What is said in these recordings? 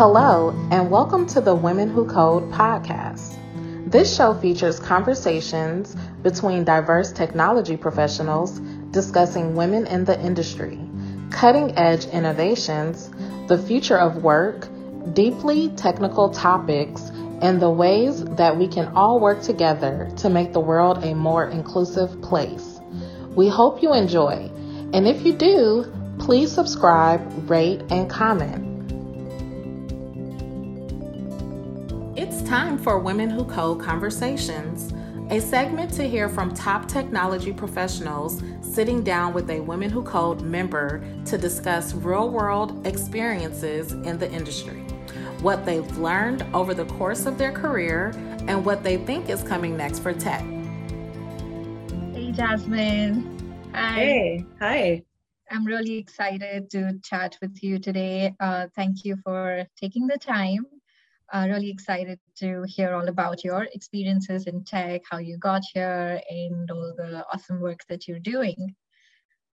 Hello, and welcome to the Women Who Code podcast. This show features conversations between diverse technology professionals discussing women in the industry, cutting edge innovations, the future of work, deeply technical topics, and the ways that we can all work together to make the world a more inclusive place. We hope you enjoy, and if you do, please subscribe, rate, and comment. It's time for Women Who Code Conversations, a segment to hear from top technology professionals sitting down with a Women Who Code member to discuss real world experiences in the industry, what they've learned over the course of their career, and what they think is coming next for tech. Hey, Jazmine. Hi. Hey, hi. I'm really excited to chat with you today. Uh, thank you for taking the time uh, really excited to hear all about your experiences in tech, how you got here, and all the awesome work that you're doing.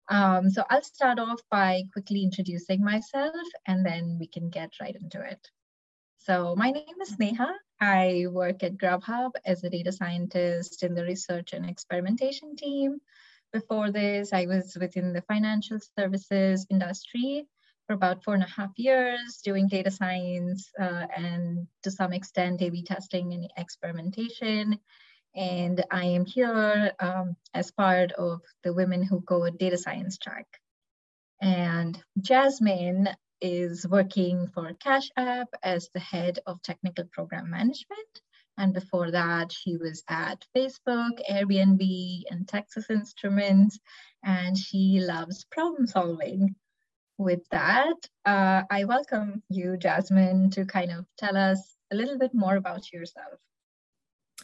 Um, so I'll start off by quickly introducing myself, and then we can get right into it. So my name is Sneha. I work at Grubhub as a data scientist in the research and experimentation team. Before this, I was within the financial services industry for about four and a half years doing data science uh, and to some extent A-B testing and experimentation. And I am here um, as part of the Women Who Code data science track. And Jasmine is working for Cash App as the head of technical program management. And before that, she was at Facebook, Airbnb, and Texas Instruments, and she loves problem solving with that, uh, I welcome you, Jazmine, to kind of tell us a little bit more about yourself.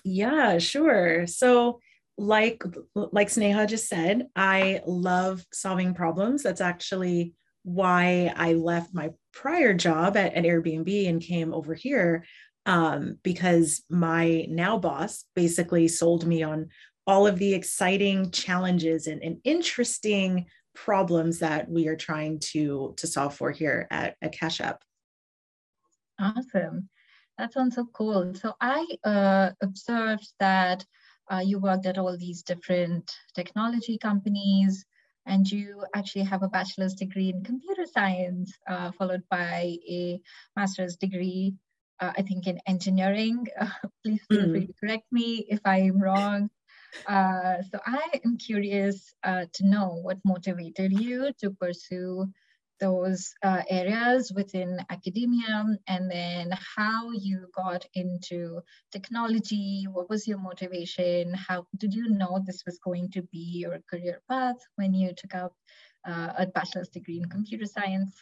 Yeah, sure. So, like like Sneha just said, I love solving problems. That's actually why I left my prior job at, at Airbnb and came over here um, because my now boss basically sold me on all of the exciting challenges and, and interesting problems that we are trying to to solve for here at, at Cash App. Awesome. That sounds so cool. So I uh, observed that uh, you worked at all these different technology companies and you actually have a bachelor's degree in computer science uh, followed by a master's degree uh, i think in engineering please feel mm. free to correct me if i'm wrong uh, so I am curious uh, to know what motivated you to pursue those uh, areas within academia and then how you got into technology what was your motivation how did you know this was going to be your career path when you took up uh, a bachelor's degree in computer science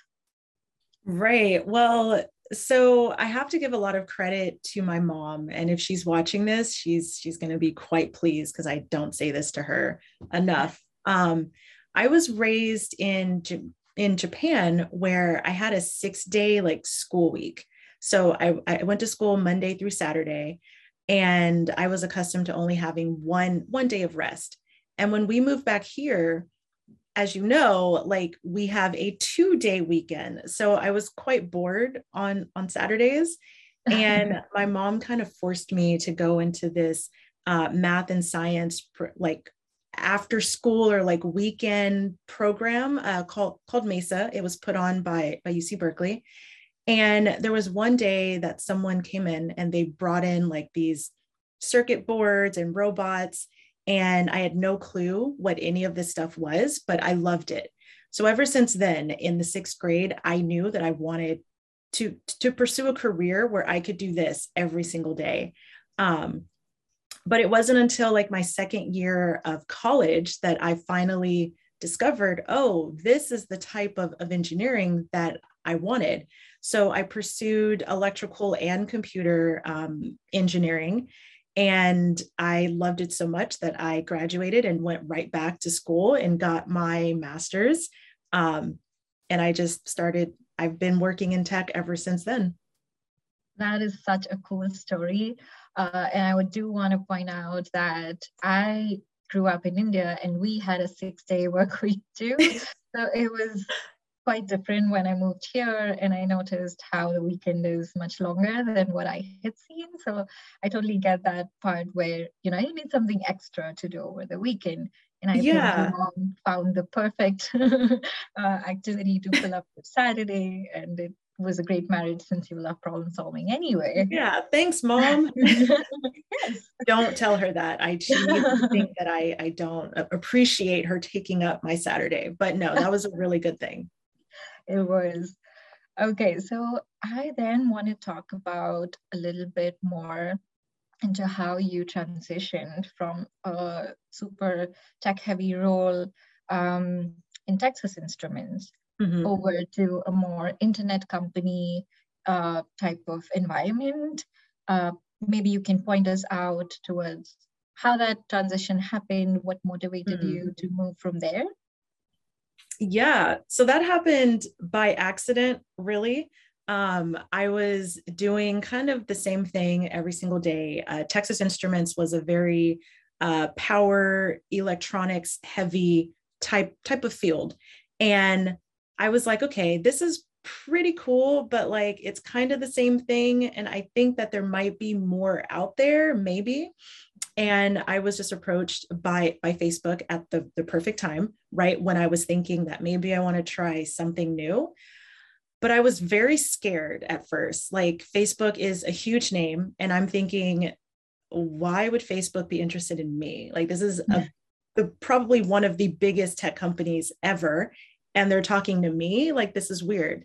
right well so I have to give a lot of credit to my mom and if she's watching this she's she's going to be quite pleased because I don't say this to her enough. Um, I was raised in in Japan where I had a 6-day like school week. So I I went to school Monday through Saturday and I was accustomed to only having one one day of rest. And when we moved back here, as you know, like we have a two day weekend. So I was quite bored on on Saturdays. And my mom kind of forced me to go into this uh, math and science like after school or like weekend program uh, called called Mesa. It was put on by by UC Berkeley, and there was one day that someone came in and they brought in like these circuit boards and robots, and I had no clue what any of this stuff was, but I loved it. So ever since then, in the sixth grade, I knew that I wanted to to pursue a career where I could do this every single day. Um, but it wasn't until like my second year of college that I finally discovered, oh, this is the type of, of engineering that I wanted. So I pursued electrical and computer um, engineering and I loved it so much that I graduated and went right back to school and got my master's. Um, and I just started, I've been working in tech ever since then. That is such a cool story. Uh, and I would do want to point out that I grew up in India and we had a six day work week too. so it was quite different when I moved here and I noticed how the weekend is much longer than what I had seen. So I totally get that part where, you know, you need something extra to do over the weekend. And I yeah. think mom found the perfect uh, activity to fill up for Saturday. And it was a great marriage since you love problem solving anyway. Yeah, thanks, mom. yes. Don't tell her that. I think that I I don't appreciate her taking up my Saturday, but no, that was a really good thing. It was. Okay, so I then want to talk about a little bit more into how you transitioned from a super tech heavy role um, in Texas Instruments mm-hmm. over to a more internet company uh, type of environment. Uh, maybe you can point us out towards how that transition happened, what motivated mm-hmm. you to move from there. Yeah, so that happened by accident, really. Um, I was doing kind of the same thing every single day. Uh, Texas Instruments was a very uh, power electronics heavy type type of field, and I was like, okay, this is pretty cool, but like it's kind of the same thing. And I think that there might be more out there, maybe. And I was just approached by by Facebook at the, the perfect time, right? When I was thinking that maybe I want to try something new. But I was very scared at first. Like Facebook is a huge name, and I'm thinking, why would Facebook be interested in me? Like this is a the, probably one of the biggest tech companies ever and they're talking to me like this is weird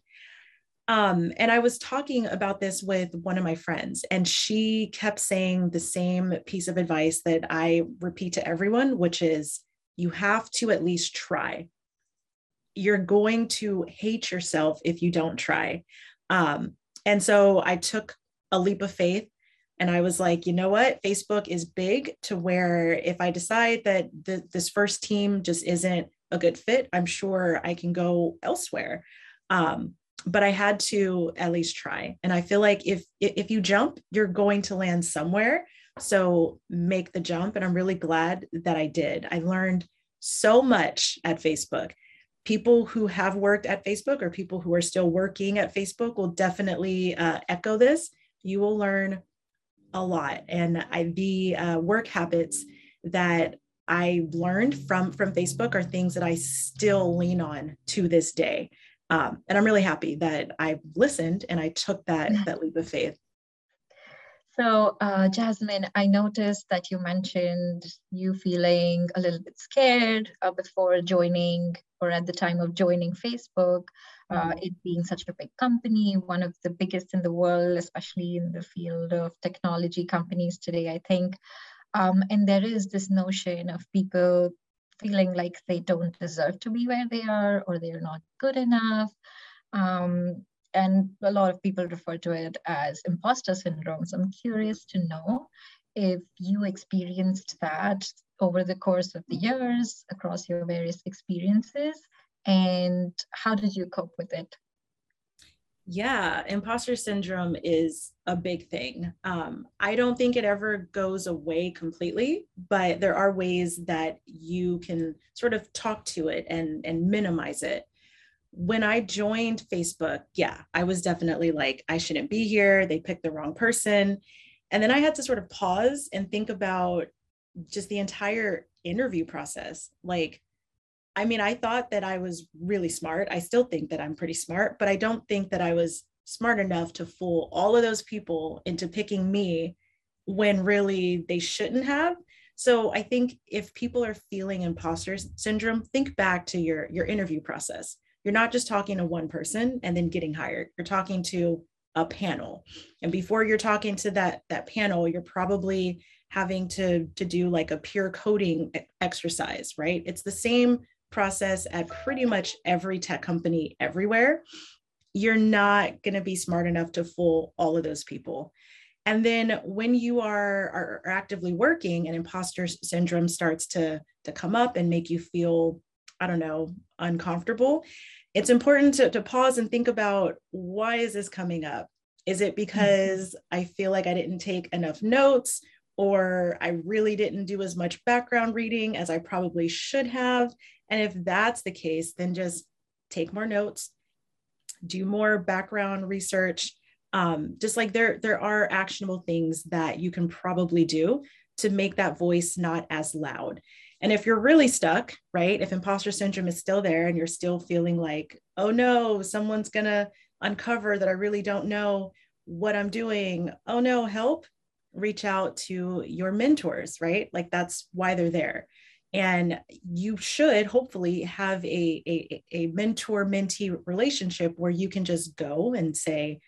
um, and I was talking about this with one of my friends, and she kept saying the same piece of advice that I repeat to everyone, which is you have to at least try. You're going to hate yourself if you don't try. Um, and so I took a leap of faith and I was like, you know what? Facebook is big to where if I decide that the, this first team just isn't a good fit, I'm sure I can go elsewhere. Um, but I had to at least try. And I feel like if if you jump, you're going to land somewhere. So make the jump. And I'm really glad that I did. I learned so much at Facebook. People who have worked at Facebook or people who are still working at Facebook will definitely uh, echo this. You will learn a lot. And I, the uh, work habits that I learned from from Facebook are things that I still lean on to this day. Um, and I'm really happy that I listened and I took that that leap of faith. So, uh, Jazmine, I noticed that you mentioned you feeling a little bit scared uh, before joining or at the time of joining Facebook, uh, mm-hmm. it being such a big company, one of the biggest in the world, especially in the field of technology companies today, I think. Um, and there is this notion of people feeling like they don't deserve to be where they are or they're not good enough. Um, and a lot of people refer to it as imposter syndrome. So I'm curious to know if you experienced that over the course of the years across your various experiences and how did you cope with it? Yeah, imposter syndrome is a big thing. Um, I don't think it ever goes away completely, but there are ways that you can sort of talk to it and, and minimize it. When I joined Facebook, yeah, I was definitely like, I shouldn't be here. They picked the wrong person. And then I had to sort of pause and think about just the entire interview process. Like, I mean, I thought that I was really smart. I still think that I'm pretty smart, but I don't think that I was smart enough to fool all of those people into picking me when really they shouldn't have. So I think if people are feeling imposter syndrome, think back to your your interview process. You're not just talking to one person and then getting hired. You're talking to a panel. And before you're talking to that that panel, you're probably having to to do like a peer coding exercise, right? It's the same process at pretty much every tech company everywhere, you're not going to be smart enough to fool all of those people. And then when you are, are actively working and imposter syndrome starts to, to come up and make you feel, I don't know, uncomfortable, it's important to, to pause and think about why is this coming up? Is it mm-hmm. because I feel like I didn't take enough notes? or I really didn't do as much background reading as I probably should have. And if that's the case, then just take more notes, do more background research. Um, just like there, there are actionable things that you can probably do to make that voice not as loud. And if you're really stuck, right, if imposter syndrome is still there and you're still feeling like, oh no, someone's going to uncover that I really don't know what I'm doing. Oh no, help. Reach out to your mentors, right? Like that's why they're there. And you should hopefully have a, a, a mentor mentee relationship where you can just go and say,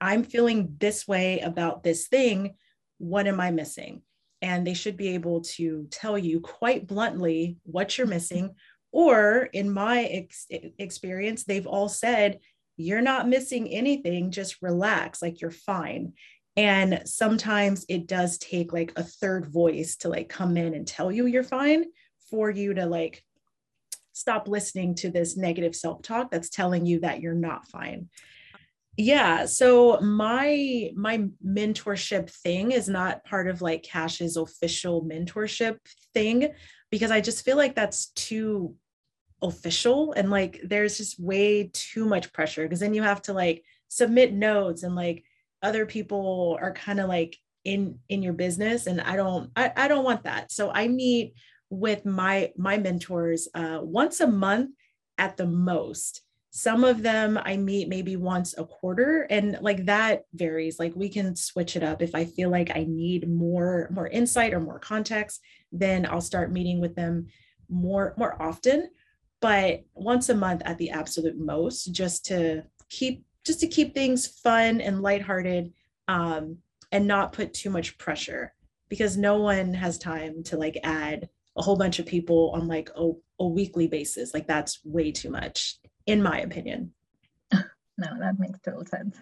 I'm feeling this way about this thing. What am I missing? and they should be able to tell you quite bluntly what you're missing. Or in my ex- experience, they've all said, You're not missing anything, just relax, like you're fine. And sometimes it does take like a third voice to like come in and tell you you're fine for you to like stop listening to this negative self talk that's telling you that you're not fine. Yeah so my my mentorship thing is not part of like cash's official mentorship thing because i just feel like that's too official and like there's just way too much pressure because then you have to like submit notes and like other people are kind of like in in your business and i don't I, I don't want that. So i meet with my my mentors uh once a month at the most some of them I meet maybe once a quarter and like that varies. Like we can switch it up if I feel like I need more more insight or more context, then I'll start meeting with them more more often, but once a month at the absolute most just to keep just to keep things fun and lighthearted um and not put too much pressure because no one has time to like add a whole bunch of people on like a, a weekly basis. Like that's way too much in my opinion. No, that makes total sense.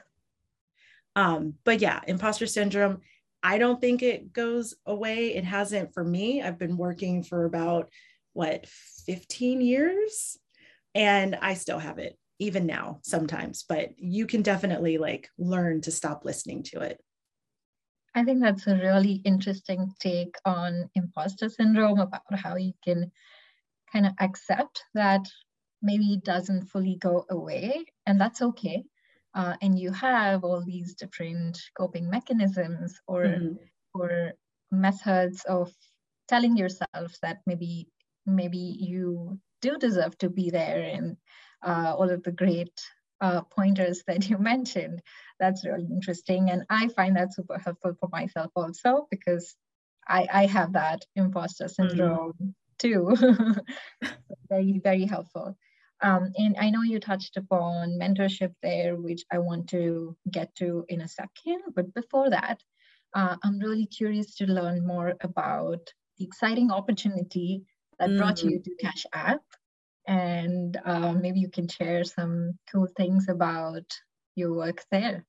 Um, but yeah, imposter syndrome, I don't think it goes away. It hasn't for me. I've been working for about what 15 years and I still have it even now sometimes, but you can definitely like learn to stop listening to it. I think that's a really interesting take on imposter syndrome about how you can kind of accept that maybe it doesn't fully go away, and that's okay. Uh, and you have all these different coping mechanisms or mm-hmm. or methods of telling yourself that maybe maybe you do deserve to be there and uh, all of the great uh, pointers that you mentioned that's really interesting and i find that super helpful for myself also because i i have that imposter mm-hmm. syndrome mm-hmm. too very very helpful um, and I know you touched upon mentorship there, which I want to get to in a second. But before that, uh, I'm really curious to learn more about the exciting opportunity that mm. brought you mm. to Cash App. And uh, maybe you can share some cool things about your work there.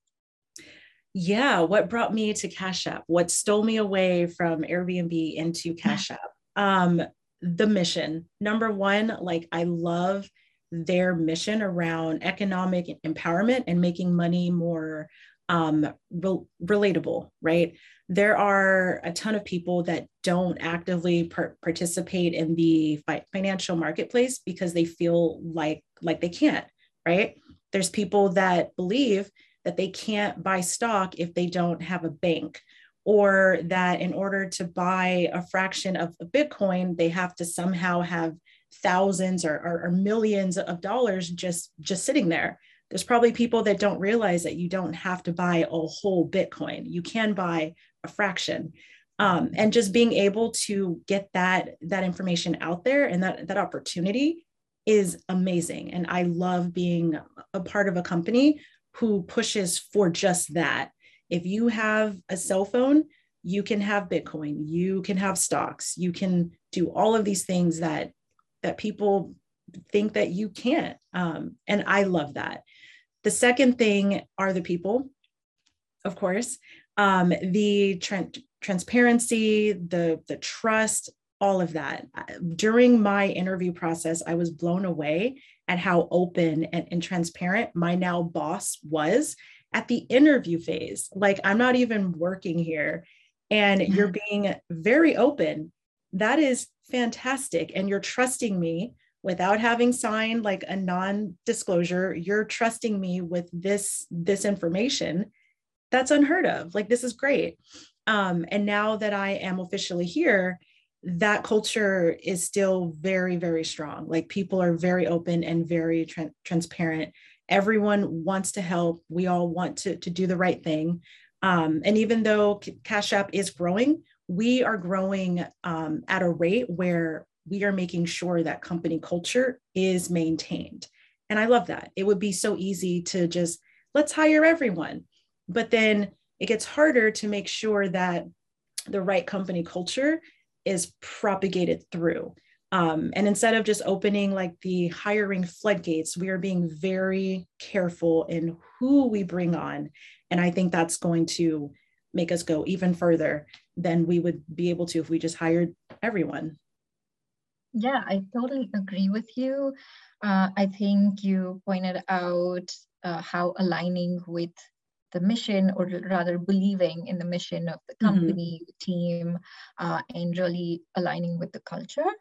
Yeah, what brought me to Cash App? What stole me away from Airbnb into Cash App? Um, the mission. Number one, like I love their mission around economic empowerment and making money more um, re- relatable, right? There are a ton of people that don't actively par- participate in the fi- financial marketplace because they feel like like they can't, right? There's people that believe that they can't buy stock if they don't have a bank or that in order to buy a fraction of a bitcoin they have to somehow have thousands or, or, or millions of dollars just just sitting there there's probably people that don't realize that you don't have to buy a whole bitcoin. You can buy a fraction. Um, and just being able to get that that information out there and that that opportunity is amazing. And i love being a part of a company who pushes for just that. If you have a cell phone you can have bitcoin you can have stocks you can do all of these things that that people think that you can't. Um, and I love that. The second thing are the people, of course, um, the tra- transparency, the the trust, all of that. During my interview process, I was blown away at how open and, and transparent my now boss was at the interview phase. Like I'm not even working here and you're being very open. That is fantastic. And you're trusting me without having signed like a non-disclosure you're trusting me with this this information that's unheard of. Like this is great. Um, and now that i am officially here that culture is still very very strong. Like people are very open and very tra- transparent. Everyone wants to help. We all want to, to do the right thing. Um, and even though cash app is growing we are growing um, at a rate where we are making sure that company culture is maintained. And I love that. It would be so easy to just let's hire everyone. But then it gets harder to make sure that the right company culture is propagated through. Um, and instead of just opening like the hiring floodgates, we are being very careful in who we bring on. And I think that's going to make us go even further than we would be able to if we just hired everyone. Yeah, I totally agree with you. Uh, I think you pointed out uh, how aligning with the mission, or rather believing in the mission of the mm-hmm. company, mm-hmm. team, uh, and really aligning with the culture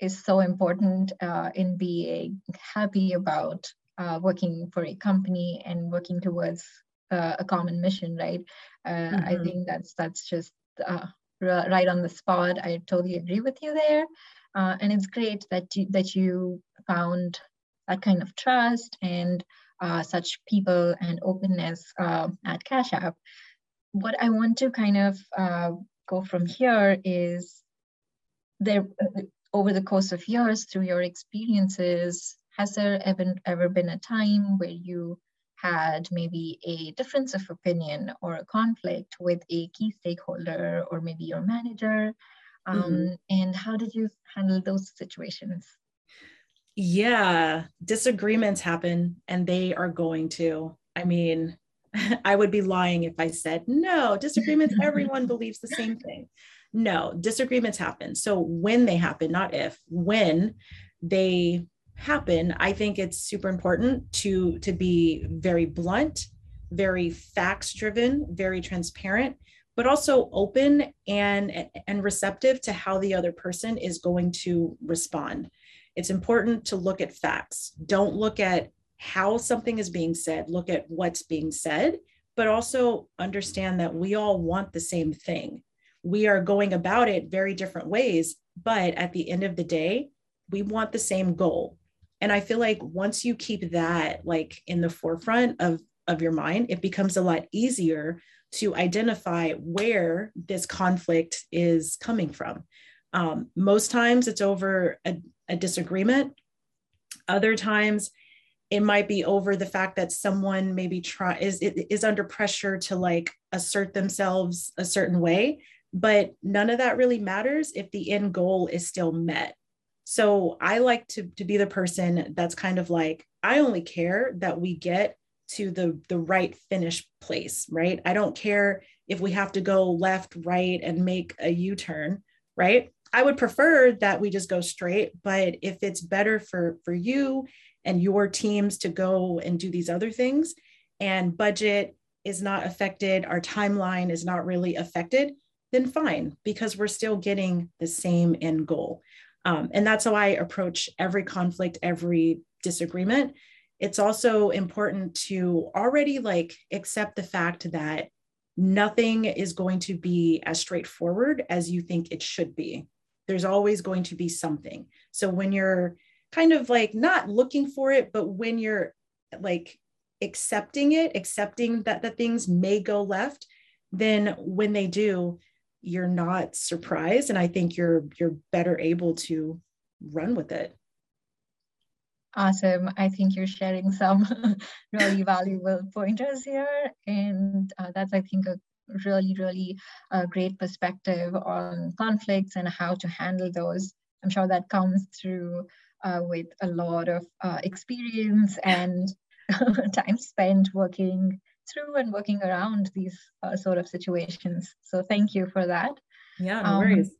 is so important uh, in being happy about uh, working for a company and working towards uh, a common mission, right? Mm-hmm. I think that's that's just right on the spot. I totally agree with you there. Uh, and it's great that you, that you found that kind of trust and uh, such people and openness uh, at Cash App. What I want to kind of uh, go from here is there uh, over the course of years through your experiences, has there ever, ever been a time where you had maybe a difference of opinion or a conflict with a key stakeholder or maybe your manager um, mm-hmm. and how did you handle those situations? Yeah disagreements happen and they are going to. I mean i would be lying if i said no disagreements everyone believes the same thing. No disagreements happen. So when they happen not if when they happen i think it's super important to to be very blunt very facts driven very transparent but also open and and receptive to how the other person is going to respond. It's important to look at facts. Don't look at how something is being said. Look at what's being said but also understand that we all want the same thing. We are going about it very different ways but at the end of the day we want the same goal. And i feel like once you keep that like in the forefront of of your mind it becomes a lot easier to identify where this conflict is coming from. Um, most times it's over a, a disagreement. Other times it might be over the fact that someone maybe try is is under pressure to like assert themselves a certain way but none of that really matters if the end goal is still met so i like to, to be the person that's kind of like i only care that we get to the the right finish place right? I don't care if we have to go left right and make a u-turn right? I would prefer that we just go straight but if it's better for for you and your teams to go and do these other things and budget is not affected our timeline is not really affected then fine because we're still getting the same end goal. Um, and that's how i approach every conflict every disagreement it's also important to already like accept the fact that nothing is going to be as straightforward as you think it should be. There's always going to be something. So when you're kind of like not looking for it, but when you're like accepting it, accepting that the things may go left, then when they do, you're not surprised. And I think you're you're better able to run with it. Awesome. I think you're sharing some really valuable pointers here. And uh, that's, I think, a really, really uh, great perspective on conflicts and how to handle those. I'm sure that comes through uh, with a lot of uh, experience and time spent working through and working around these uh, sort of situations. So thank you for that. Yeah, no um, worries.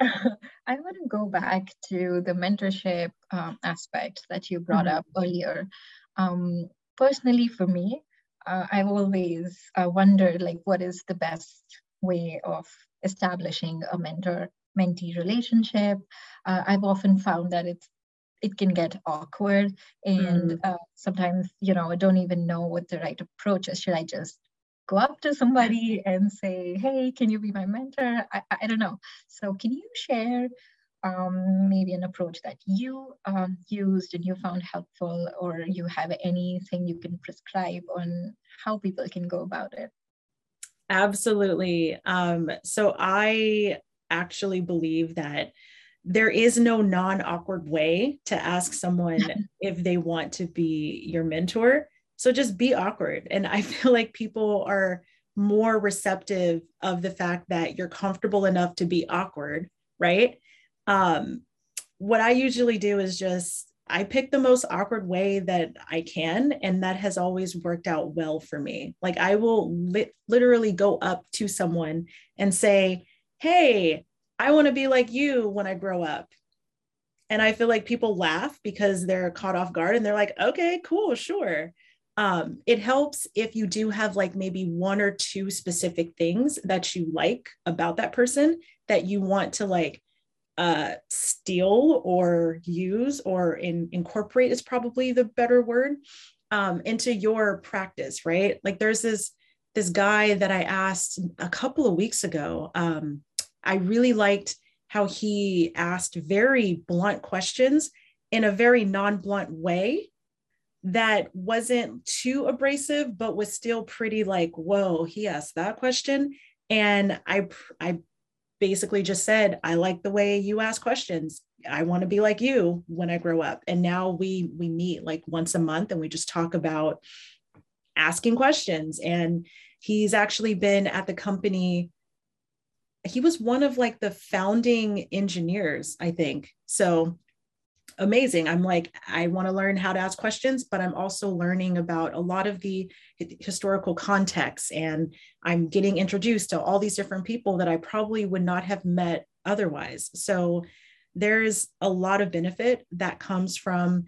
I want to go back to the mentorship um, aspect that you brought mm-hmm. up earlier. Um, personally, for me, uh, I've always uh, wondered like what is the best way of establishing a mentor mentee relationship. Uh, I've often found that it's it can get awkward and mm. uh, sometimes you know i don't even know what the right approach is should i just go up to somebody and say hey can you be my mentor? I, I don't know. So can you share um, maybe an approach that you um, used and you found helpful or you have anything you can prescribe on how people can go about it? Absolutely. Um, so i actually believe that there is no non awkward way to ask someone if they want to be your mentor. So just be awkward. And I feel like people are more receptive of the fact that you're comfortable enough to be awkward, right? Um, what I usually do is just I pick the most awkward way that I can, and that has always worked out well for me. Like I will li- literally go up to someone and say, "Hey, I want to be like you when I grow up. And I feel like people laugh because they're caught off guard and they're like, okay, cool, sure. Um, it helps if you do have like maybe one or two specific things that you like about that person that you want to like uh, steal or use or in, incorporate is probably the better word um, into your practice, right? Like there's this this guy that I asked a couple of weeks ago. Um, I really liked how he asked very blunt questions in a very non blunt way that wasn't too abrasive, but was still pretty like, whoa, he asked that question. And I, I basically just said, I like the way you ask questions. I want to be like you when I grow up. And now we we meet like once a month and we just talk about asking questions. And he's actually been at the company he was one of like the founding engineers, I think. So amazing. I'm like, I want to learn how to ask questions, but I'm also learning about a lot of the historical context. And I'm getting introduced to all these different people that I probably would not have met otherwise. So there's a lot of benefit that comes from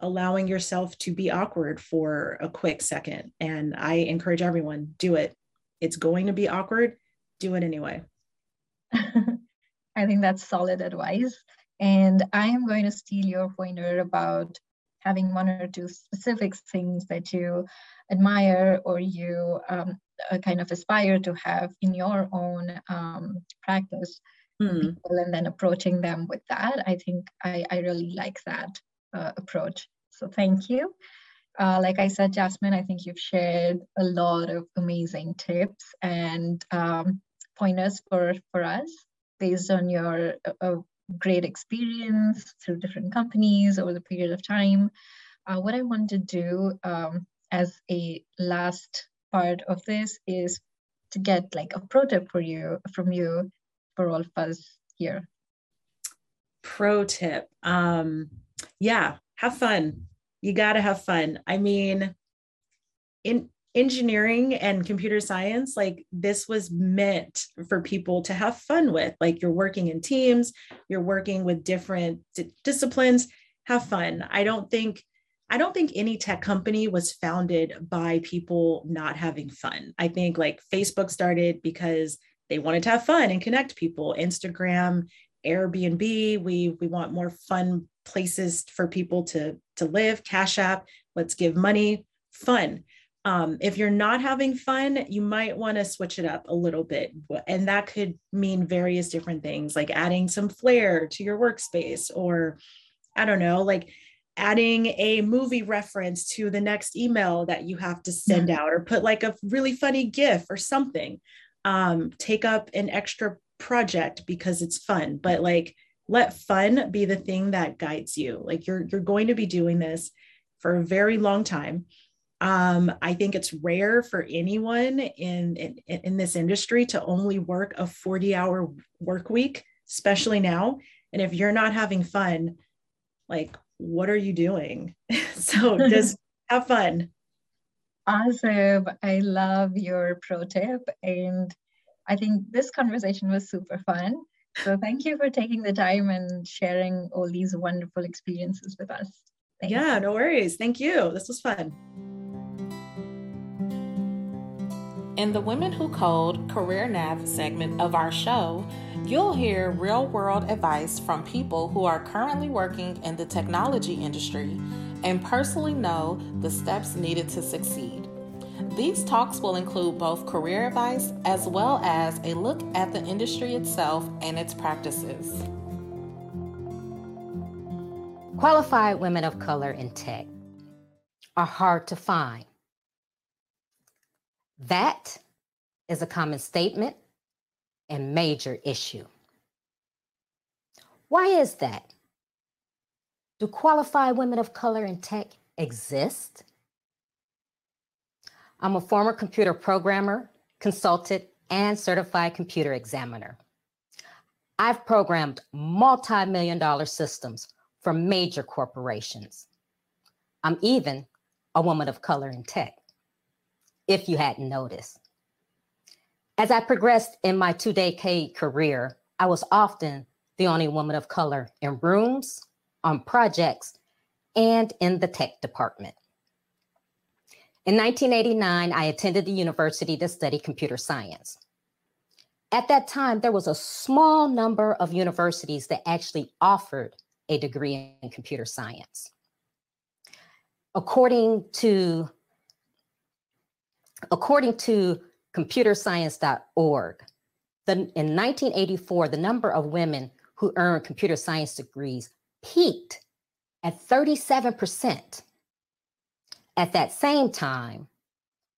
allowing yourself to be awkward for a quick second. And I encourage everyone, do it. It's going to be awkward. Do it anyway. I think that's solid advice. And I am going to steal your pointer about having one or two specific things that you admire or you um, uh, kind of aspire to have in your own um, practice. Mm. and then approaching them with that. I think i, I really like that uh, approach. So thank you. Uh, like i said jazmine i think you've shared a lot of amazing tips and um, pointers for, for us based on your uh, great experience through different companies over the period of time. Uh, what I want to do um, as a last part of this is to get like a pro tip for you from you for all of us here. Pro tip. Um, yeah, have fun. You got to have fun. I mean, in engineering and computer science like this was meant for people to have fun with. Like you're working in teams you're working with different d- disciplines have fun. I don't think i don't think any tech company was founded by people not having fun. I think like facebook started because they wanted to have fun and connect people. Instagram airbnb we we want more fun places for people to to live cash app let's give money fun um, if you're not having fun, you might want to switch it up a little bit. And that could mean various different things, like adding some flair to your workspace, or I don't know, like adding a movie reference to the next email that you have to send out, or put like a really funny GIF or something. Um, take up an extra project because it's fun, but like let fun be the thing that guides you. Like you're you're going to be doing this for a very long time um, I think it's rare for anyone in, in, in this industry to only work a 40 hour work week, especially now. And if you're not having fun, like, what are you doing? so just have fun. Awesome. I love your pro tip. And I think this conversation was super fun. So thank you for taking the time and sharing all these wonderful experiences with us. Thank yeah, no worries. Thank you. This was fun. In the Women Who Code Career Nav segment of our show, you'll hear real world advice from people who are currently working in the technology industry and personally know the steps needed to succeed. These talks will include both career advice as well as a look at the industry itself and its practices. Qualified women of color in tech are hard to find. That is a common statement and major issue. Why is that? Do qualified women of color in tech exist? I'm a former computer programmer, consultant, and certified computer examiner. I've programmed multi million dollar systems for major corporations. I'm even a woman of color in tech, if you hadn't noticed. As I progressed in my two decade career, I was often the only woman of color in rooms, on projects, and in the tech department. In 1989, I attended the university to study computer science. At that time, there was a small number of universities that actually offered a degree in computer science. According to, according to computerscience.org, the, in 1984, the number of women who earned computer science degrees peaked at 37%. At that same time,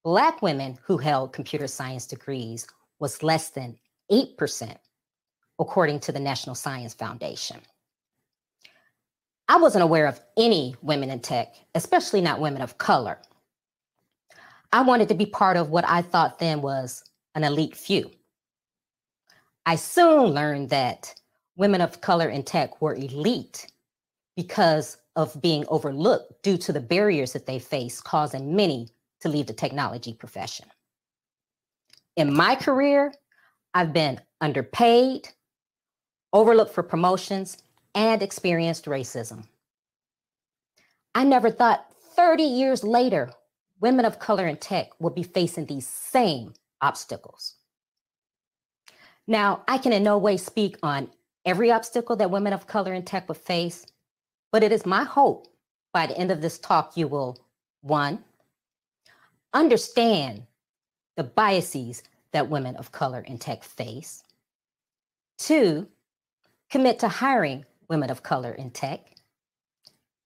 Black women who held computer science degrees was less than 8%, according to the National Science Foundation. I wasn't aware of any women in tech, especially not women of color. I wanted to be part of what I thought then was an elite few. I soon learned that women of color in tech were elite because of being overlooked due to the barriers that they face, causing many to leave the technology profession. In my career, I've been underpaid, overlooked for promotions, and experienced racism. I never thought 30 years later, women of color in tech will be facing these same obstacles. Now, I can in no way speak on every obstacle that women of color in tech would face, but it is my hope by the end of this talk, you will one, understand the biases that women of color in tech face, two, commit to hiring women of color in tech,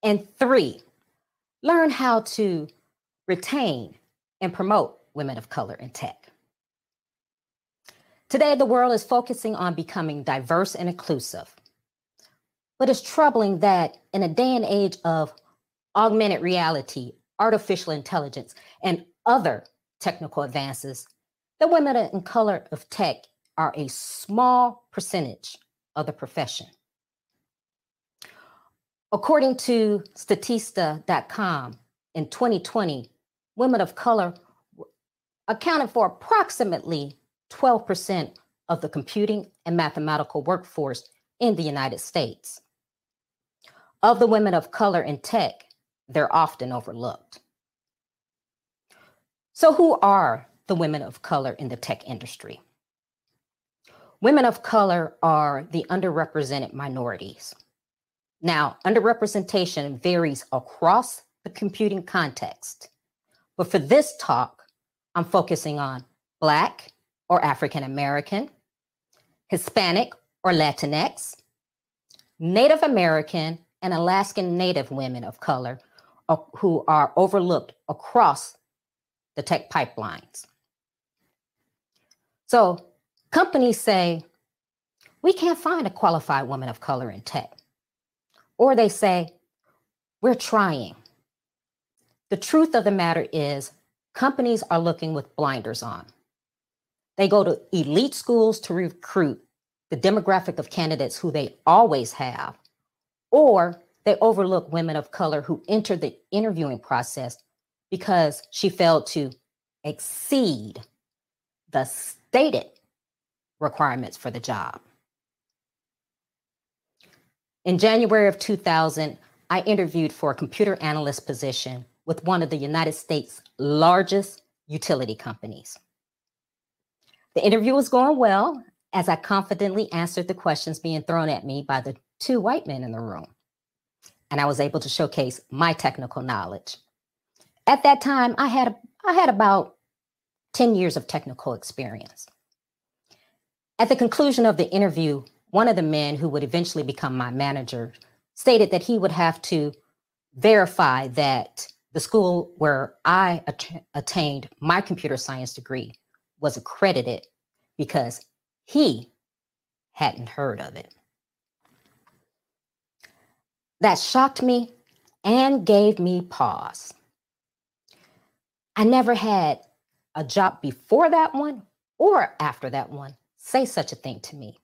and three, learn how to retain and promote women of color in tech. Today, the world is focusing on becoming diverse and inclusive. But it's troubling that in a day and age of augmented reality, artificial intelligence, and other technical advances, the women in color of tech are a small percentage of the profession. According to Statista.com, in 2020, women of color accounted for approximately 12% of the computing and mathematical workforce in the United States. Of the women of color in tech, they're often overlooked. So, who are the women of color in the tech industry? Women of color are the underrepresented minorities. Now, underrepresentation varies across the computing context, but for this talk, I'm focusing on Black or African American, Hispanic or Latinx, Native American, and Alaskan Native women of color uh, who are overlooked across the tech pipelines. So companies say, we can't find a qualified woman of color in tech. Or they say, we're trying. The truth of the matter is, companies are looking with blinders on. They go to elite schools to recruit the demographic of candidates who they always have, or they overlook women of color who enter the interviewing process because she failed to exceed the stated requirements for the job. In January of 2000, I interviewed for a computer analyst position with one of the United States' largest utility companies. The interview was going well as I confidently answered the questions being thrown at me by the two white men in the room. And I was able to showcase my technical knowledge. At that time, I had, I had about 10 years of technical experience. At the conclusion of the interview, one of the men who would eventually become my manager stated that he would have to verify that the school where I att- attained my computer science degree was accredited because he hadn't heard of it. That shocked me and gave me pause. I never had a job before that one or after that one say such a thing to me,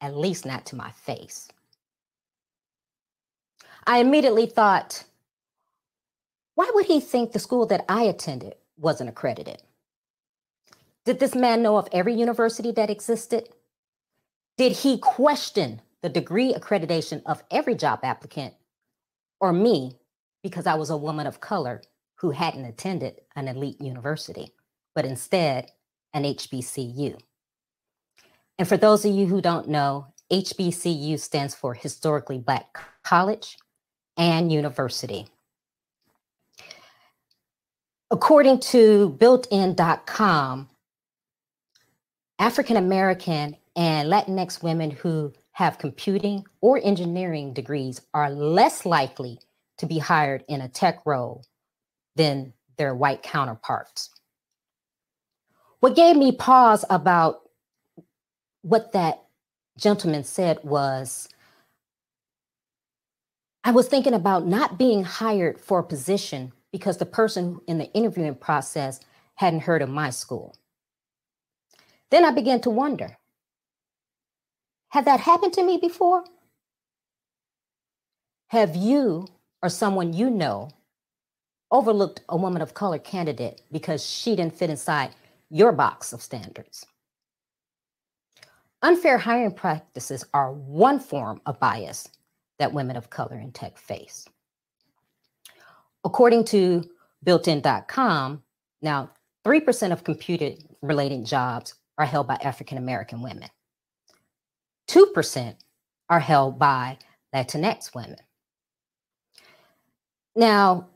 at least not to my face. I immediately thought, why would he think the school that I attended wasn't accredited? Did this man know of every university that existed? Did he question the degree accreditation of every job applicant or me because I was a woman of color who hadn't attended an elite university, but instead an HBCU? And for those of you who don't know, HBCU stands for Historically Black College and University. According to builtin.com, African American and Latinx women who have computing or engineering degrees are less likely to be hired in a tech role than their white counterparts. What gave me pause about what that gentleman said was I was thinking about not being hired for a position because the person in the interviewing process hadn't heard of my school. Then I began to wonder had that happened to me before? Have you or someone you know overlooked a woman of color candidate because she didn't fit inside your box of standards? Unfair hiring practices are one form of bias that women of color in tech face. According to builtin.com, now 3% of computer related jobs are held by African American women. 2% are held by Latinx women. Now,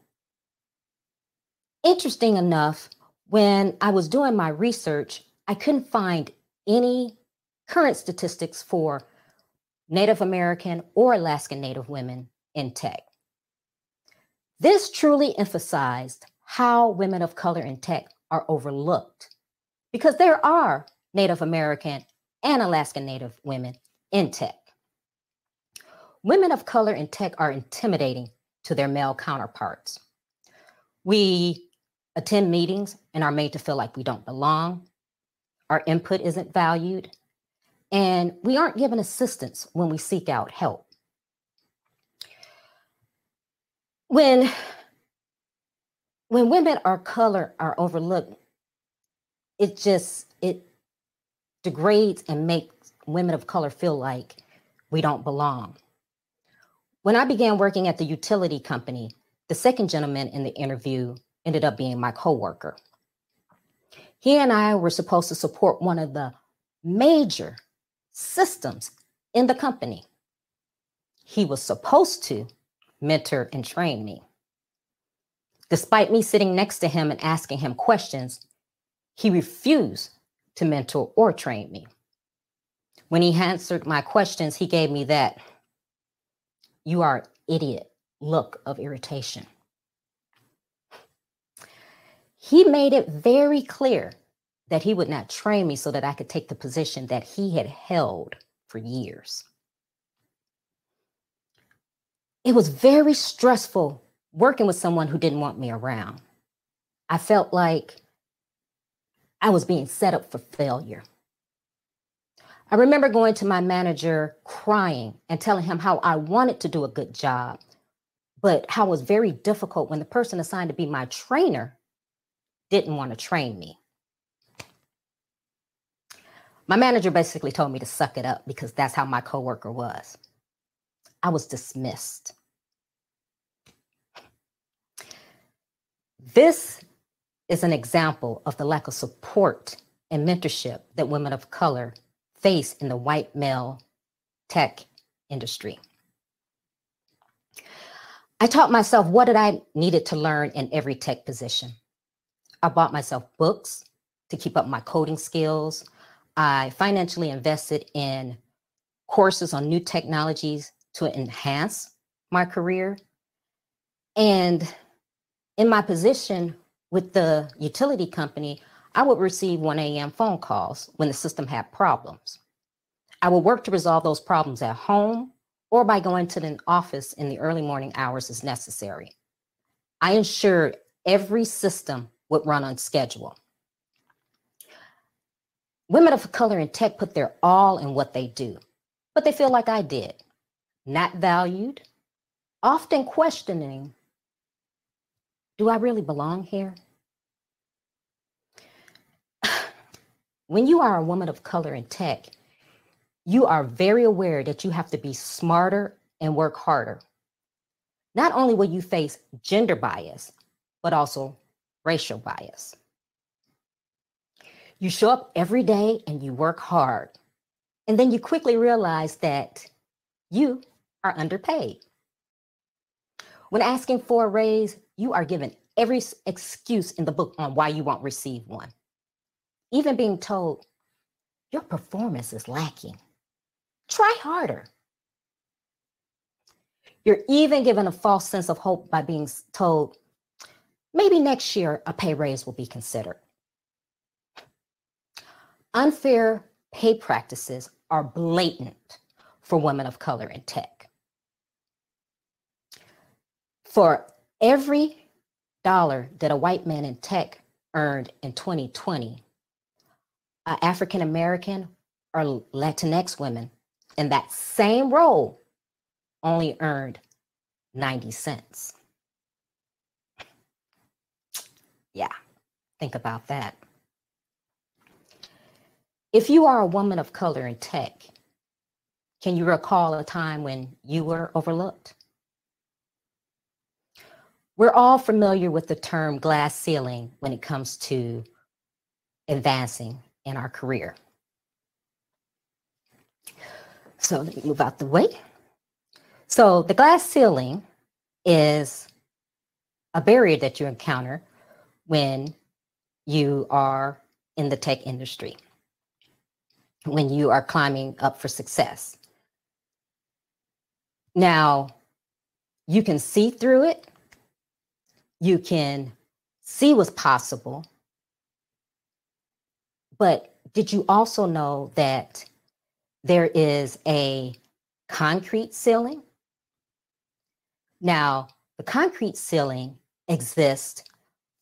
interesting enough, when I was doing my research, I couldn't find any current statistics for Native American or Alaskan Native women in tech. This truly emphasized how women of color in tech are overlooked because there are Native American and Alaskan Native women in tech. Women of color in tech are intimidating to their male counterparts. We attend meetings and are made to feel like we don't belong. Our input isn't valued. And we aren't given assistance when we seek out help. When, when women of color are overlooked, it just it degrades and makes women of color feel like we don't belong. When I began working at the utility company, the second gentleman in the interview ended up being my coworker. He and I were supposed to support one of the major systems in the company. He was supposed to mentor and train me. Despite me sitting next to him and asking him questions, he refused to mentor or train me. When he answered my questions, he gave me that you are an idiot look of irritation. He made it very clear that he would not train me so that I could take the position that he had held for years. It was very stressful working with someone who didn't want me around. I felt like I was being set up for failure. I remember going to my manager crying and telling him how I wanted to do a good job, but how it was very difficult when the person assigned to be my trainer didn't want to train me. My manager basically told me to suck it up because that's how my coworker was. I was dismissed. This is an example of the lack of support and mentorship that women of color face in the white male tech industry. I taught myself what did I needed to learn in every tech position. I bought myself books to keep up my coding skills. I financially invested in courses on new technologies to enhance my career. And in my position with the utility company, I would receive 1 a.m. phone calls when the system had problems. I would work to resolve those problems at home or by going to the office in the early morning hours as necessary. I ensured every system would run on schedule. Women of color in tech put their all in what they do, but they feel like I did, not valued, often questioning do I really belong here? when you are a woman of color in tech, you are very aware that you have to be smarter and work harder. Not only will you face gender bias, but also racial bias. You show up every day and you work hard. And then you quickly realize that you are underpaid. When asking for a raise, you are given every excuse in the book on why you won't receive one. Even being told, your performance is lacking. Try harder. You're even given a false sense of hope by being told, maybe next year a pay raise will be considered. Unfair pay practices are blatant for women of color in tech. For every dollar that a white man in tech earned in 2020, an African American or Latinx women in that same role only earned 90 cents. Yeah, think about that. If you are a woman of color in tech, can you recall a time when you were overlooked? We're all familiar with the term glass ceiling when it comes to advancing in our career. So let me move out the way. So the glass ceiling is a barrier that you encounter when you are in the tech industry, when you are climbing up for success. Now, you can see through it, you can see what's possible, but did you also know that there is a concrete ceiling. Now, the concrete ceiling exists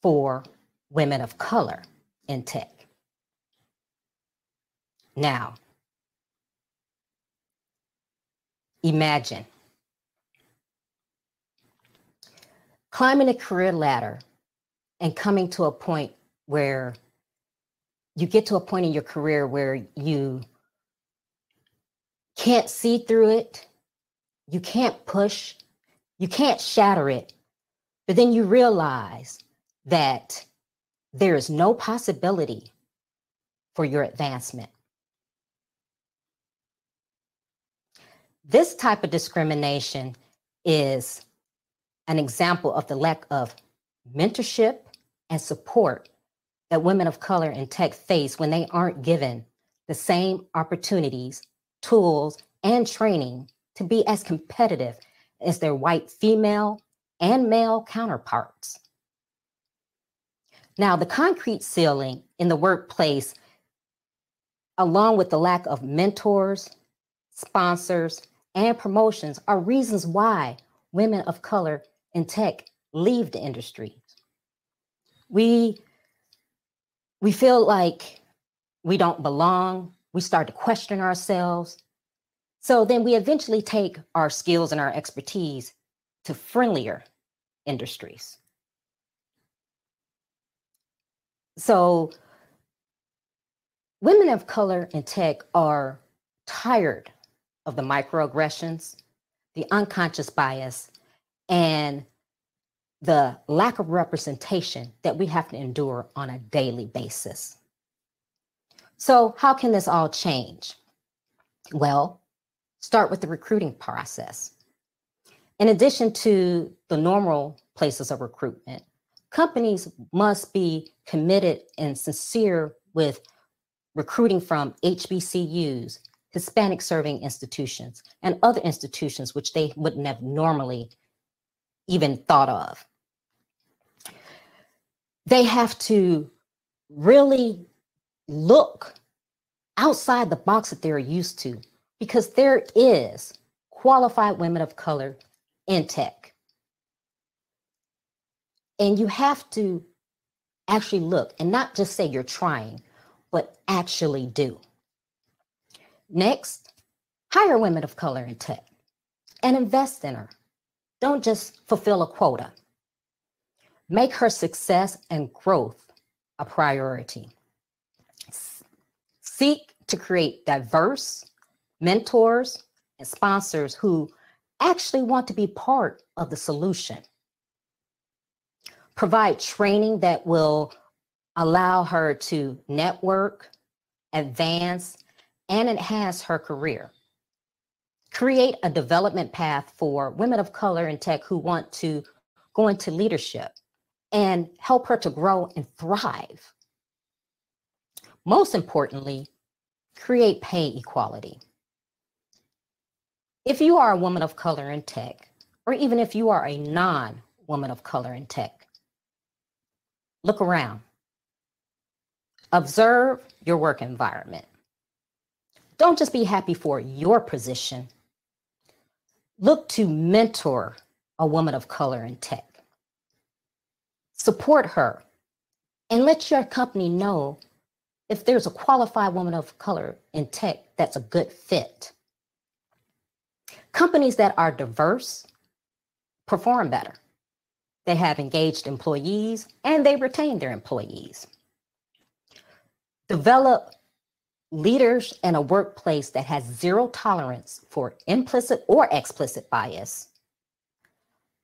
for women of color in tech. Now, imagine climbing a career ladder and coming to a point where you get to a point in your career where you can't see through it, you can't push, you can't shatter it. But then you realize that there is no possibility for your advancement. This type of discrimination is an example of the lack of mentorship and support that women of color in tech face when they aren't given the same opportunities tools, and training to be as competitive as their white female and male counterparts. Now, the concrete ceiling in the workplace, along with the lack of mentors, sponsors, and promotions, are reasons why women of color in tech leave the industry. We, we feel like we don't belong, we start to question ourselves. So then we eventually take our skills and our expertise to friendlier industries. So women of color in tech are tired of the microaggressions, the unconscious bias, and the lack of representation that we have to endure on a daily basis. So, how can this all change? Well, start with the recruiting process. In addition to the normal places of recruitment, companies must be committed and sincere with recruiting from HBCUs, Hispanic serving institutions, and other institutions which they wouldn't have normally even thought of. They have to really look outside the box that they're used to because there is qualified women of color in tech. And you have to actually look and not just say you're trying, but actually do. Next, hire women of color in tech and invest in her. Don't just fulfill a quota. Make her success and growth a priority. Seek to create diverse mentors and sponsors who actually want to be part of the solution. Provide training that will allow her to network, advance, and enhance her career. Create a development path for women of color in tech who want to go into leadership and help her to grow and thrive. Most importantly, create pay equality. If you are a woman of color in tech, or even if you are a non woman of color in tech, look around. Observe your work environment. Don't just be happy for your position. Look to mentor a woman of color in tech. Support her and let your company know if there's a qualified woman of color in tech that's a good fit. Companies that are diverse perform better. They have engaged employees and they retain their employees. Develop leaders in a workplace that has zero tolerance for implicit or explicit bias,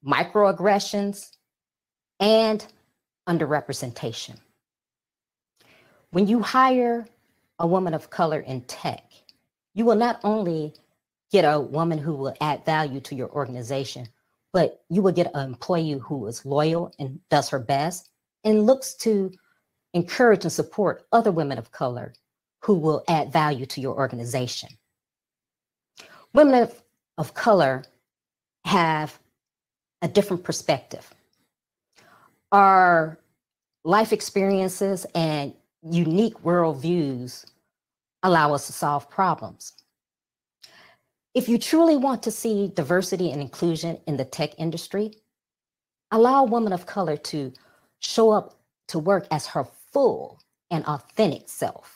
microaggressions, and underrepresentation. When you hire a woman of color in tech, you will not only get a woman who will add value to your organization, but you will get an employee who is loyal and does her best and looks to encourage and support other women of color who will add value to your organization. Women of, color have a different perspective. Our life experiences and unique worldviews allow us to solve problems. If you truly want to see diversity and inclusion in the tech industry, allow a woman of color to show up to work as her full and authentic self.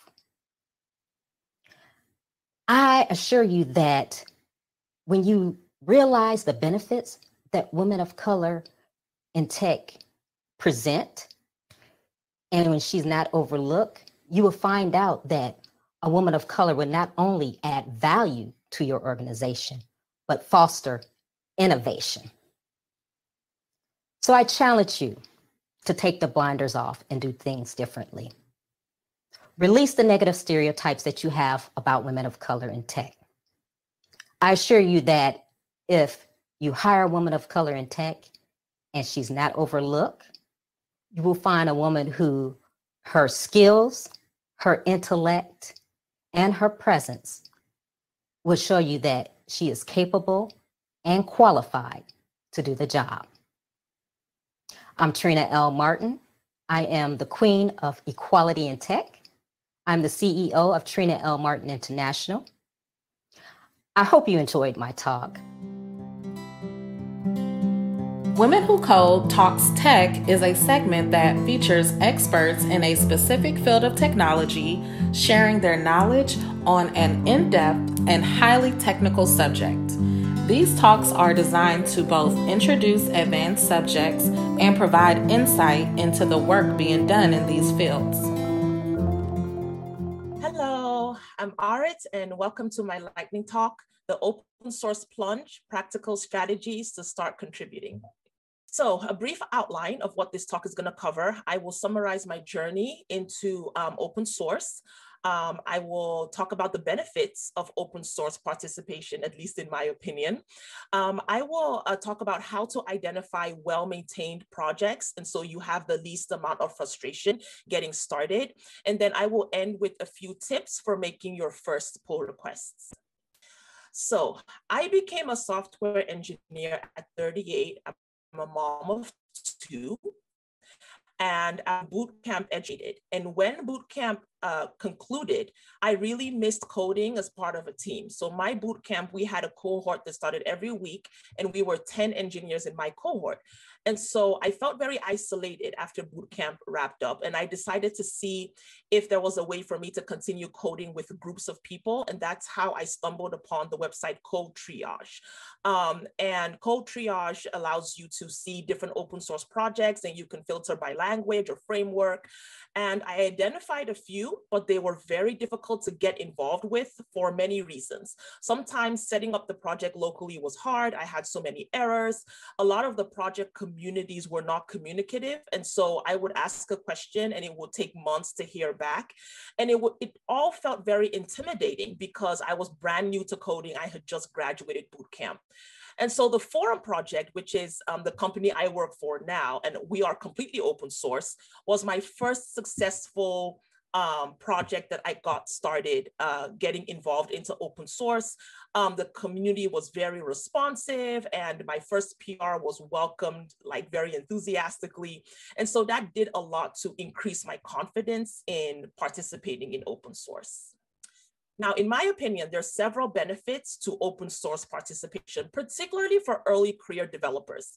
I assure you that when you realize the benefits that women of color in tech present and when she's not overlooked, you will find out that a woman of color would not only add value to your organization, but foster innovation. So I challenge you to take the blinders off and do things differently. Release the negative stereotypes that you have about women of color in tech. I assure you that if you hire a woman of color in tech and she's not overlooked, you will find a woman who her skills, her intellect, and her presence will show you that she is capable and qualified to do the job. I'm Trina L. Martin. I am the Queen of Equality in Tech. I'm the CEO of Trina L. Martin International. I hope you enjoyed my talk. Women Who Code Talks Tech is a segment that features experts in a specific field of technology sharing their knowledge on an in depth and highly technical subject. These talks are designed to both introduce advanced subjects and provide insight into the work being done in these fields. I'm Arit, and welcome to my lightning talk the open source plunge practical strategies to start contributing. So a brief outline of what this talk is going to cover. I will summarize my journey into um, open source. Um, I will talk about the benefits of open source participation, at least in my opinion. Um, I will uh, talk about how to identify well-maintained projects. And so you have the least amount of frustration getting started. And then I will end with a few tips for making your first pull requests. So I became a software engineer at 38. I'm a mom of two and I'm boot camp educated. And when boot camp uh, concluded, I really missed coding as part of a team. So my boot camp, we had a cohort that started every week, and we were 10 engineers in my cohort. And so I felt very isolated after boot camp wrapped up. And I decided to see if there was a way for me to continue coding with groups of people. And that's how I stumbled upon the website Code Triage. Um, and Code Triage allows you to see different open source projects and you can filter by language or framework. And I identified a few, but they were very difficult to get involved with for many reasons. Sometimes setting up the project locally was hard. I had so many errors. A lot of the project communities were not communicative. And so I would ask a question and it would take months to hear back. And it, it all felt very intimidating because I was brand new to coding. I had just graduated boot camp. And so the Forem project, which is um, the company I work for now, and we are completely open source, was my first successful um, project that I got started uh, getting involved into open source. Um, the community was very responsive and my first PR was welcomed like very enthusiastically. And so that did a lot to increase my confidence in participating in open source. Now, in my opinion, there are several benefits to open source participation, particularly for early career developers.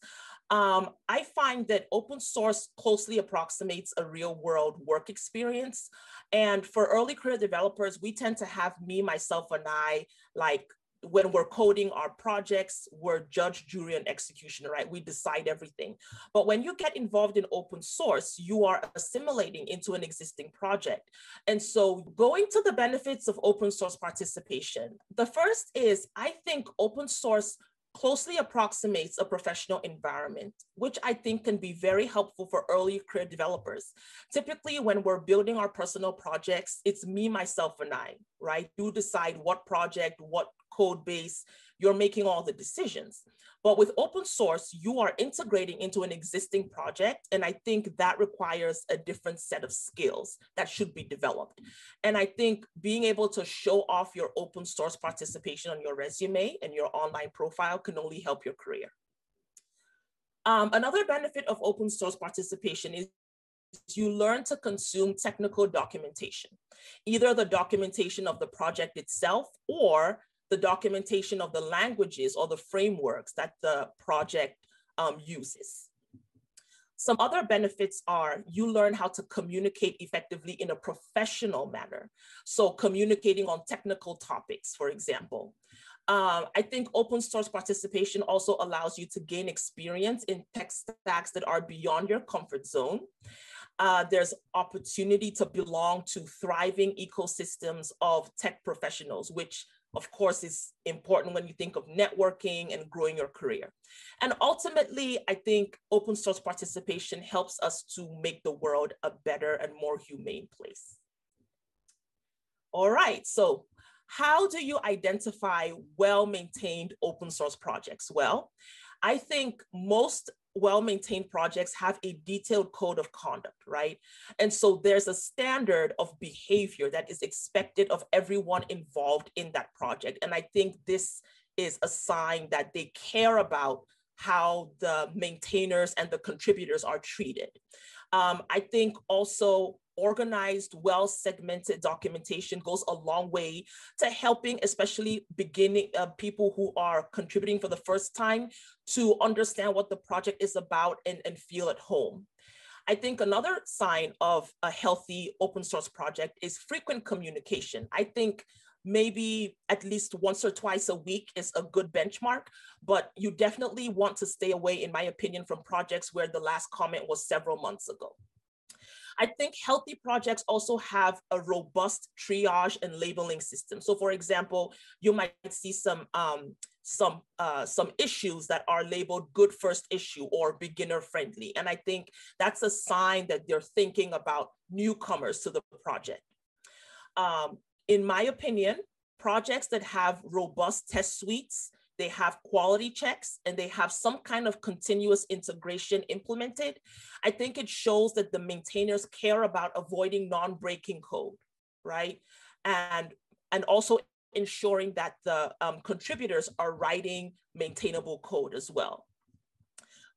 Um, I find that open source closely approximates a real world work experience. And for early career developers, we tend to have me, myself, and I like when we're coding our projects, we're judge, jury, and executioner, right? We decide everything. But when you get involved in open source, you are assimilating into an existing project. And so going to the benefits of open source participation, the first is I think open source closely approximates a professional environment, which I think can be very helpful for early career developers. Typically, when we're building our personal projects, it's me, myself, and I, right? You decide what project, what code base, you're making all the decisions. But with open source, you are integrating into an existing project. And I think that requires a different set of skills that should be developed. And I think being able to show off your open source participation on your resume and your online profile can only help your career. Um, another benefit of open source participation is you learn to consume technical documentation, either the documentation of the project itself or the documentation of the languages or the frameworks that the project um, uses. Some other benefits are you learn how to communicate effectively in a professional manner. So communicating on technical topics, for example. Um, I think open source participation also allows you to gain experience in tech stacks that are beyond your comfort zone. Uh, there's opportunity to belong to thriving ecosystems of tech professionals, which of course, is important when you think of networking and growing your career. And ultimately, I think open source participation helps us to make the world a better and more humane place. All right, so how do you identify well-maintained open source projects? Well, I think most well-maintained projects have a detailed code of conduct, right? And so there's a standard of behavior that is expected of everyone involved in that project. And I think this is a sign that they care about how the maintainers and the contributors are treated. Um, I think also organized, well segmented documentation goes a long way to helping, especially beginning uh, people who are contributing for the first time to understand what the project is about and, and feel at home. I think another sign of a healthy open source project is frequent communication. I think maybe at least once or twice a week is a good benchmark, but you definitely want to stay away, in my opinion, from projects where the last comment was several months ago. I think healthy projects also have a robust triage and labeling system. So for example, you might see some um, some uh, some issues that are labeled good first issue or beginner friendly. And I think that's a sign that they're thinking about newcomers to the project. Um, in my opinion, projects that have robust test suites, they have quality checks, and they have some kind of continuous integration implemented, I think it shows that the maintainers care about avoiding non-breaking code, right? And, and also ensuring that the um, contributors are writing maintainable code as well.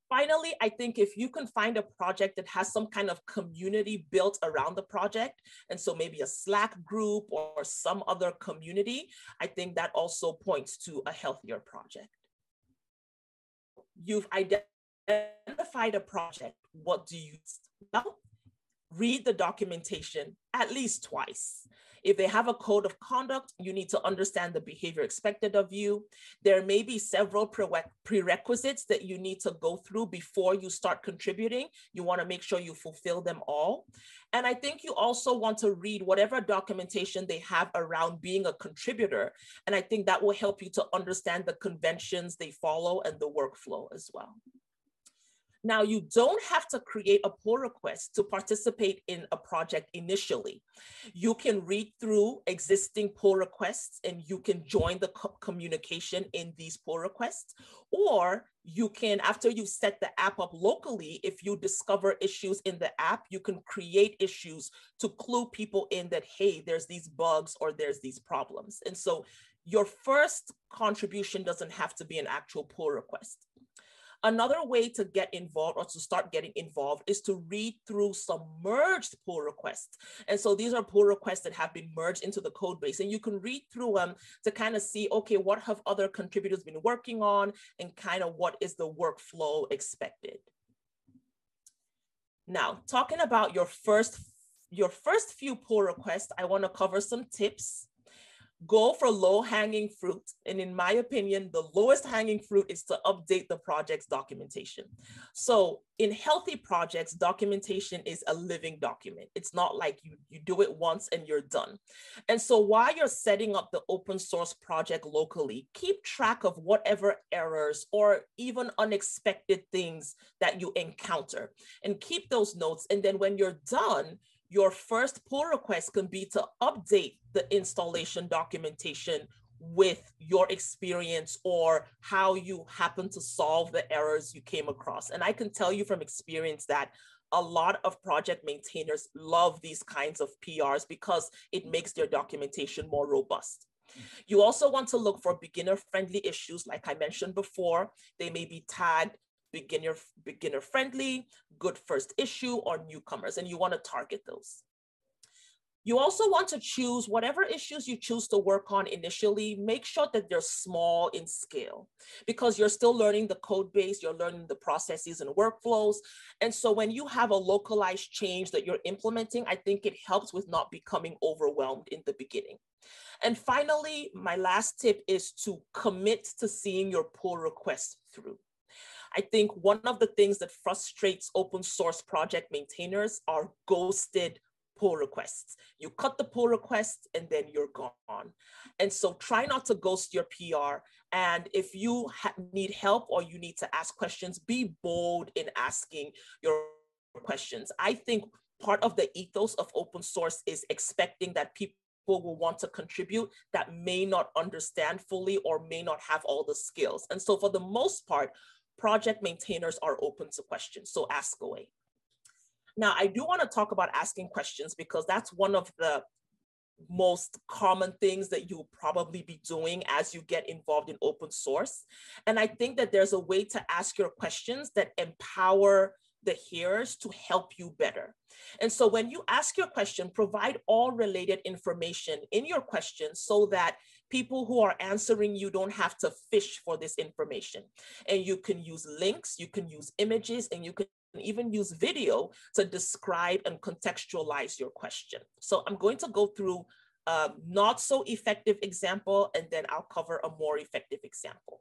Finally, I think if you can find a project that has some kind of community built around the project, and so maybe a Slack group or some other community, I think that also points to a healthier project. You've identified a project. What do you, well, read the documentation at least twice. If they have a code of conduct, you need to understand the behavior expected of you. There may be several prerequisites that you need to go through before you start contributing. You want to make sure you fulfill them all. And I think you also want to read whatever documentation they have around being a contributor. And I think that will help you to understand the conventions they follow and the workflow as well. Now, you don't have to create a pull request to participate in a project initially. You can read through existing pull requests and you can join the co communication in these pull requests. Or you can, after you set the app up locally, if you discover issues in the app, you can create issues to clue people in that, hey, there's these bugs or there's these problems. And so your first contribution doesn't have to be an actual pull request. Another way to get involved or to start getting involved is to read through some merged pull requests. And so these are pull requests that have been merged into the code base. And you can read through them to kind of see, okay, what have other contributors been working on and kind of what is the workflow expected. Now, talking about your first your first few pull requests, I want to cover some tips go for low hanging fruit. And in my opinion, the lowest hanging fruit is to update the project's documentation. So in healthy projects, documentation is a living document. It's not like you, you do it once and you're done. And so while you're setting up the open source project locally, keep track of whatever errors or even unexpected things that you encounter and keep those notes. And then when you're done, your first pull request can be to update the installation documentation with your experience or how you happen to solve the errors you came across. And I can tell you from experience that a lot of project maintainers love these kinds of PRs because it makes their documentation more robust. You also want to look for beginner friendly issues. Like I mentioned before, they may be tagged beginner, beginner friendly, good first issue, or newcomers, and you want to target those. You also want to choose whatever issues you choose to work on initially, make sure that they're small in scale because you're still learning the code base, you're learning the processes and workflows. And so when you have a localized change that you're implementing, I think it helps with not becoming overwhelmed in the beginning. And finally, my last tip is to commit to seeing your pull request through. I think one of the things that frustrates open source project maintainers are ghosted pull requests. You cut the pull request and then you're gone. And so try not to ghost your PR. And if you need help or you need to ask questions, be bold in asking your questions. I think part of the ethos of open source is expecting that people will want to contribute that may not understand fully or may not have all the skills. And so for the most part, project maintainers are open to questions, so ask away. Now, I do want to talk about asking questions because that's one of the most common things that you'll probably be doing as you get involved in open source. And I think that there's a way to ask your questions that empower the hearers to help you better. And so when you ask your question, provide all related information in your question so that people who are answering you don't have to fish for this information. And you can use links, you can use images, and you can even use video to describe and contextualize your question. So I'm going to go through a not so effective example, and then I'll cover a more effective example.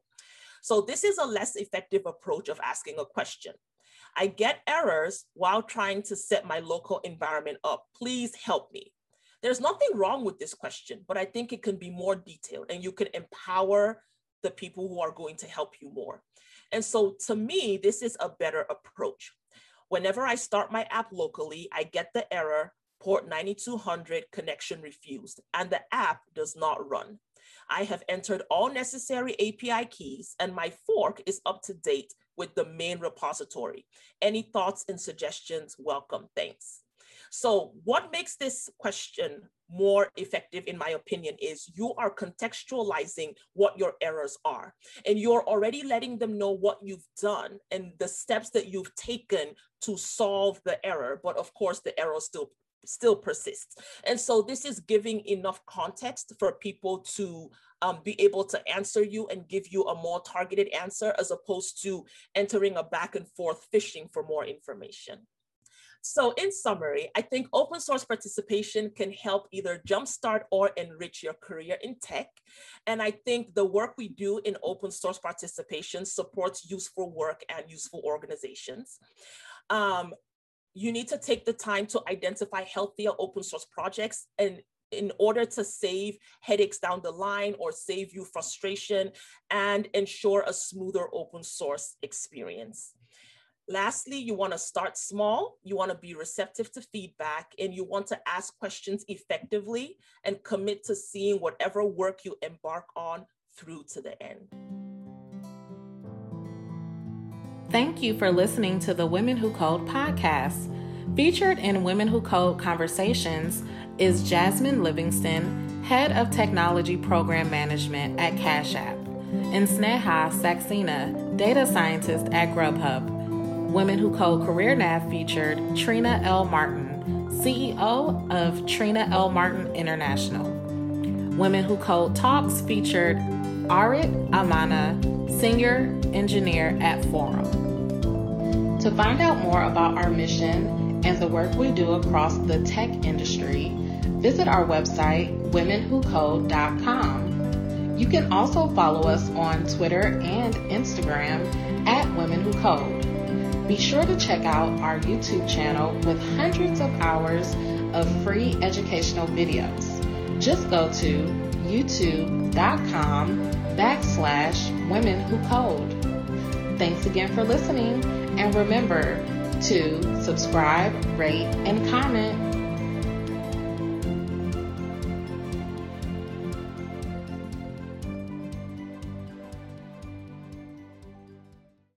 So this is a less effective approach of asking a question. I get errors while trying to set my local environment up. Please help me. There's nothing wrong with this question, but I think it can be more detailed and you can empower the people who are going to help you more. And so to me, this is a better approach. Whenever I start my app locally, I get the error, port 9200 connection refused and the app does not run. I have entered all necessary API keys and my fork is up to date with the main repository. Any thoughts and suggestions? Welcome. Thanks. So what makes this question more effective, in my opinion, is you are contextualizing what your errors are. And you're already letting them know what you've done and the steps that you've taken to solve the error. But of course, the error still still persists. And so this is giving enough context for people to um, be able to answer you and give you a more targeted answer as opposed to entering a back and forth fishing for more information. So in summary, I think open source participation can help either jumpstart or enrich your career in tech. And I think the work we do in open source participation supports useful work and useful organizations. Um, you need to take the time to identify healthier open source projects and in order to save headaches down the line or save you frustration and ensure a smoother open source experience. Lastly, you want to start small, you want to be receptive to feedback, and you want to ask questions effectively and commit to seeing whatever work you embark on through to the end. Thank you for listening to the Women Who Code podcast. Featured in Women Who Code Conversations is Jazmine Livingston, Head of Technology Program Management at Cash App, and Sneha Saxena, Data Scientist at Grubhub. Women Who Code Career Nav featured Trina L. Martin, CEO of Trina L. Martin International. Women Who Code Talks featured Arit Amana, Senior Engineer at Forem. To find out more about our mission and the work we do across the tech industry, visit our website, womenwhocode.com. You can also follow us on Twitter and Instagram at Women Who Code. Be sure to check out our YouTube channel with hundreds of hours of free educational videos. Just go to youtube.com backslash women who code. Thanks again for listening and remember to subscribe, rate, and comment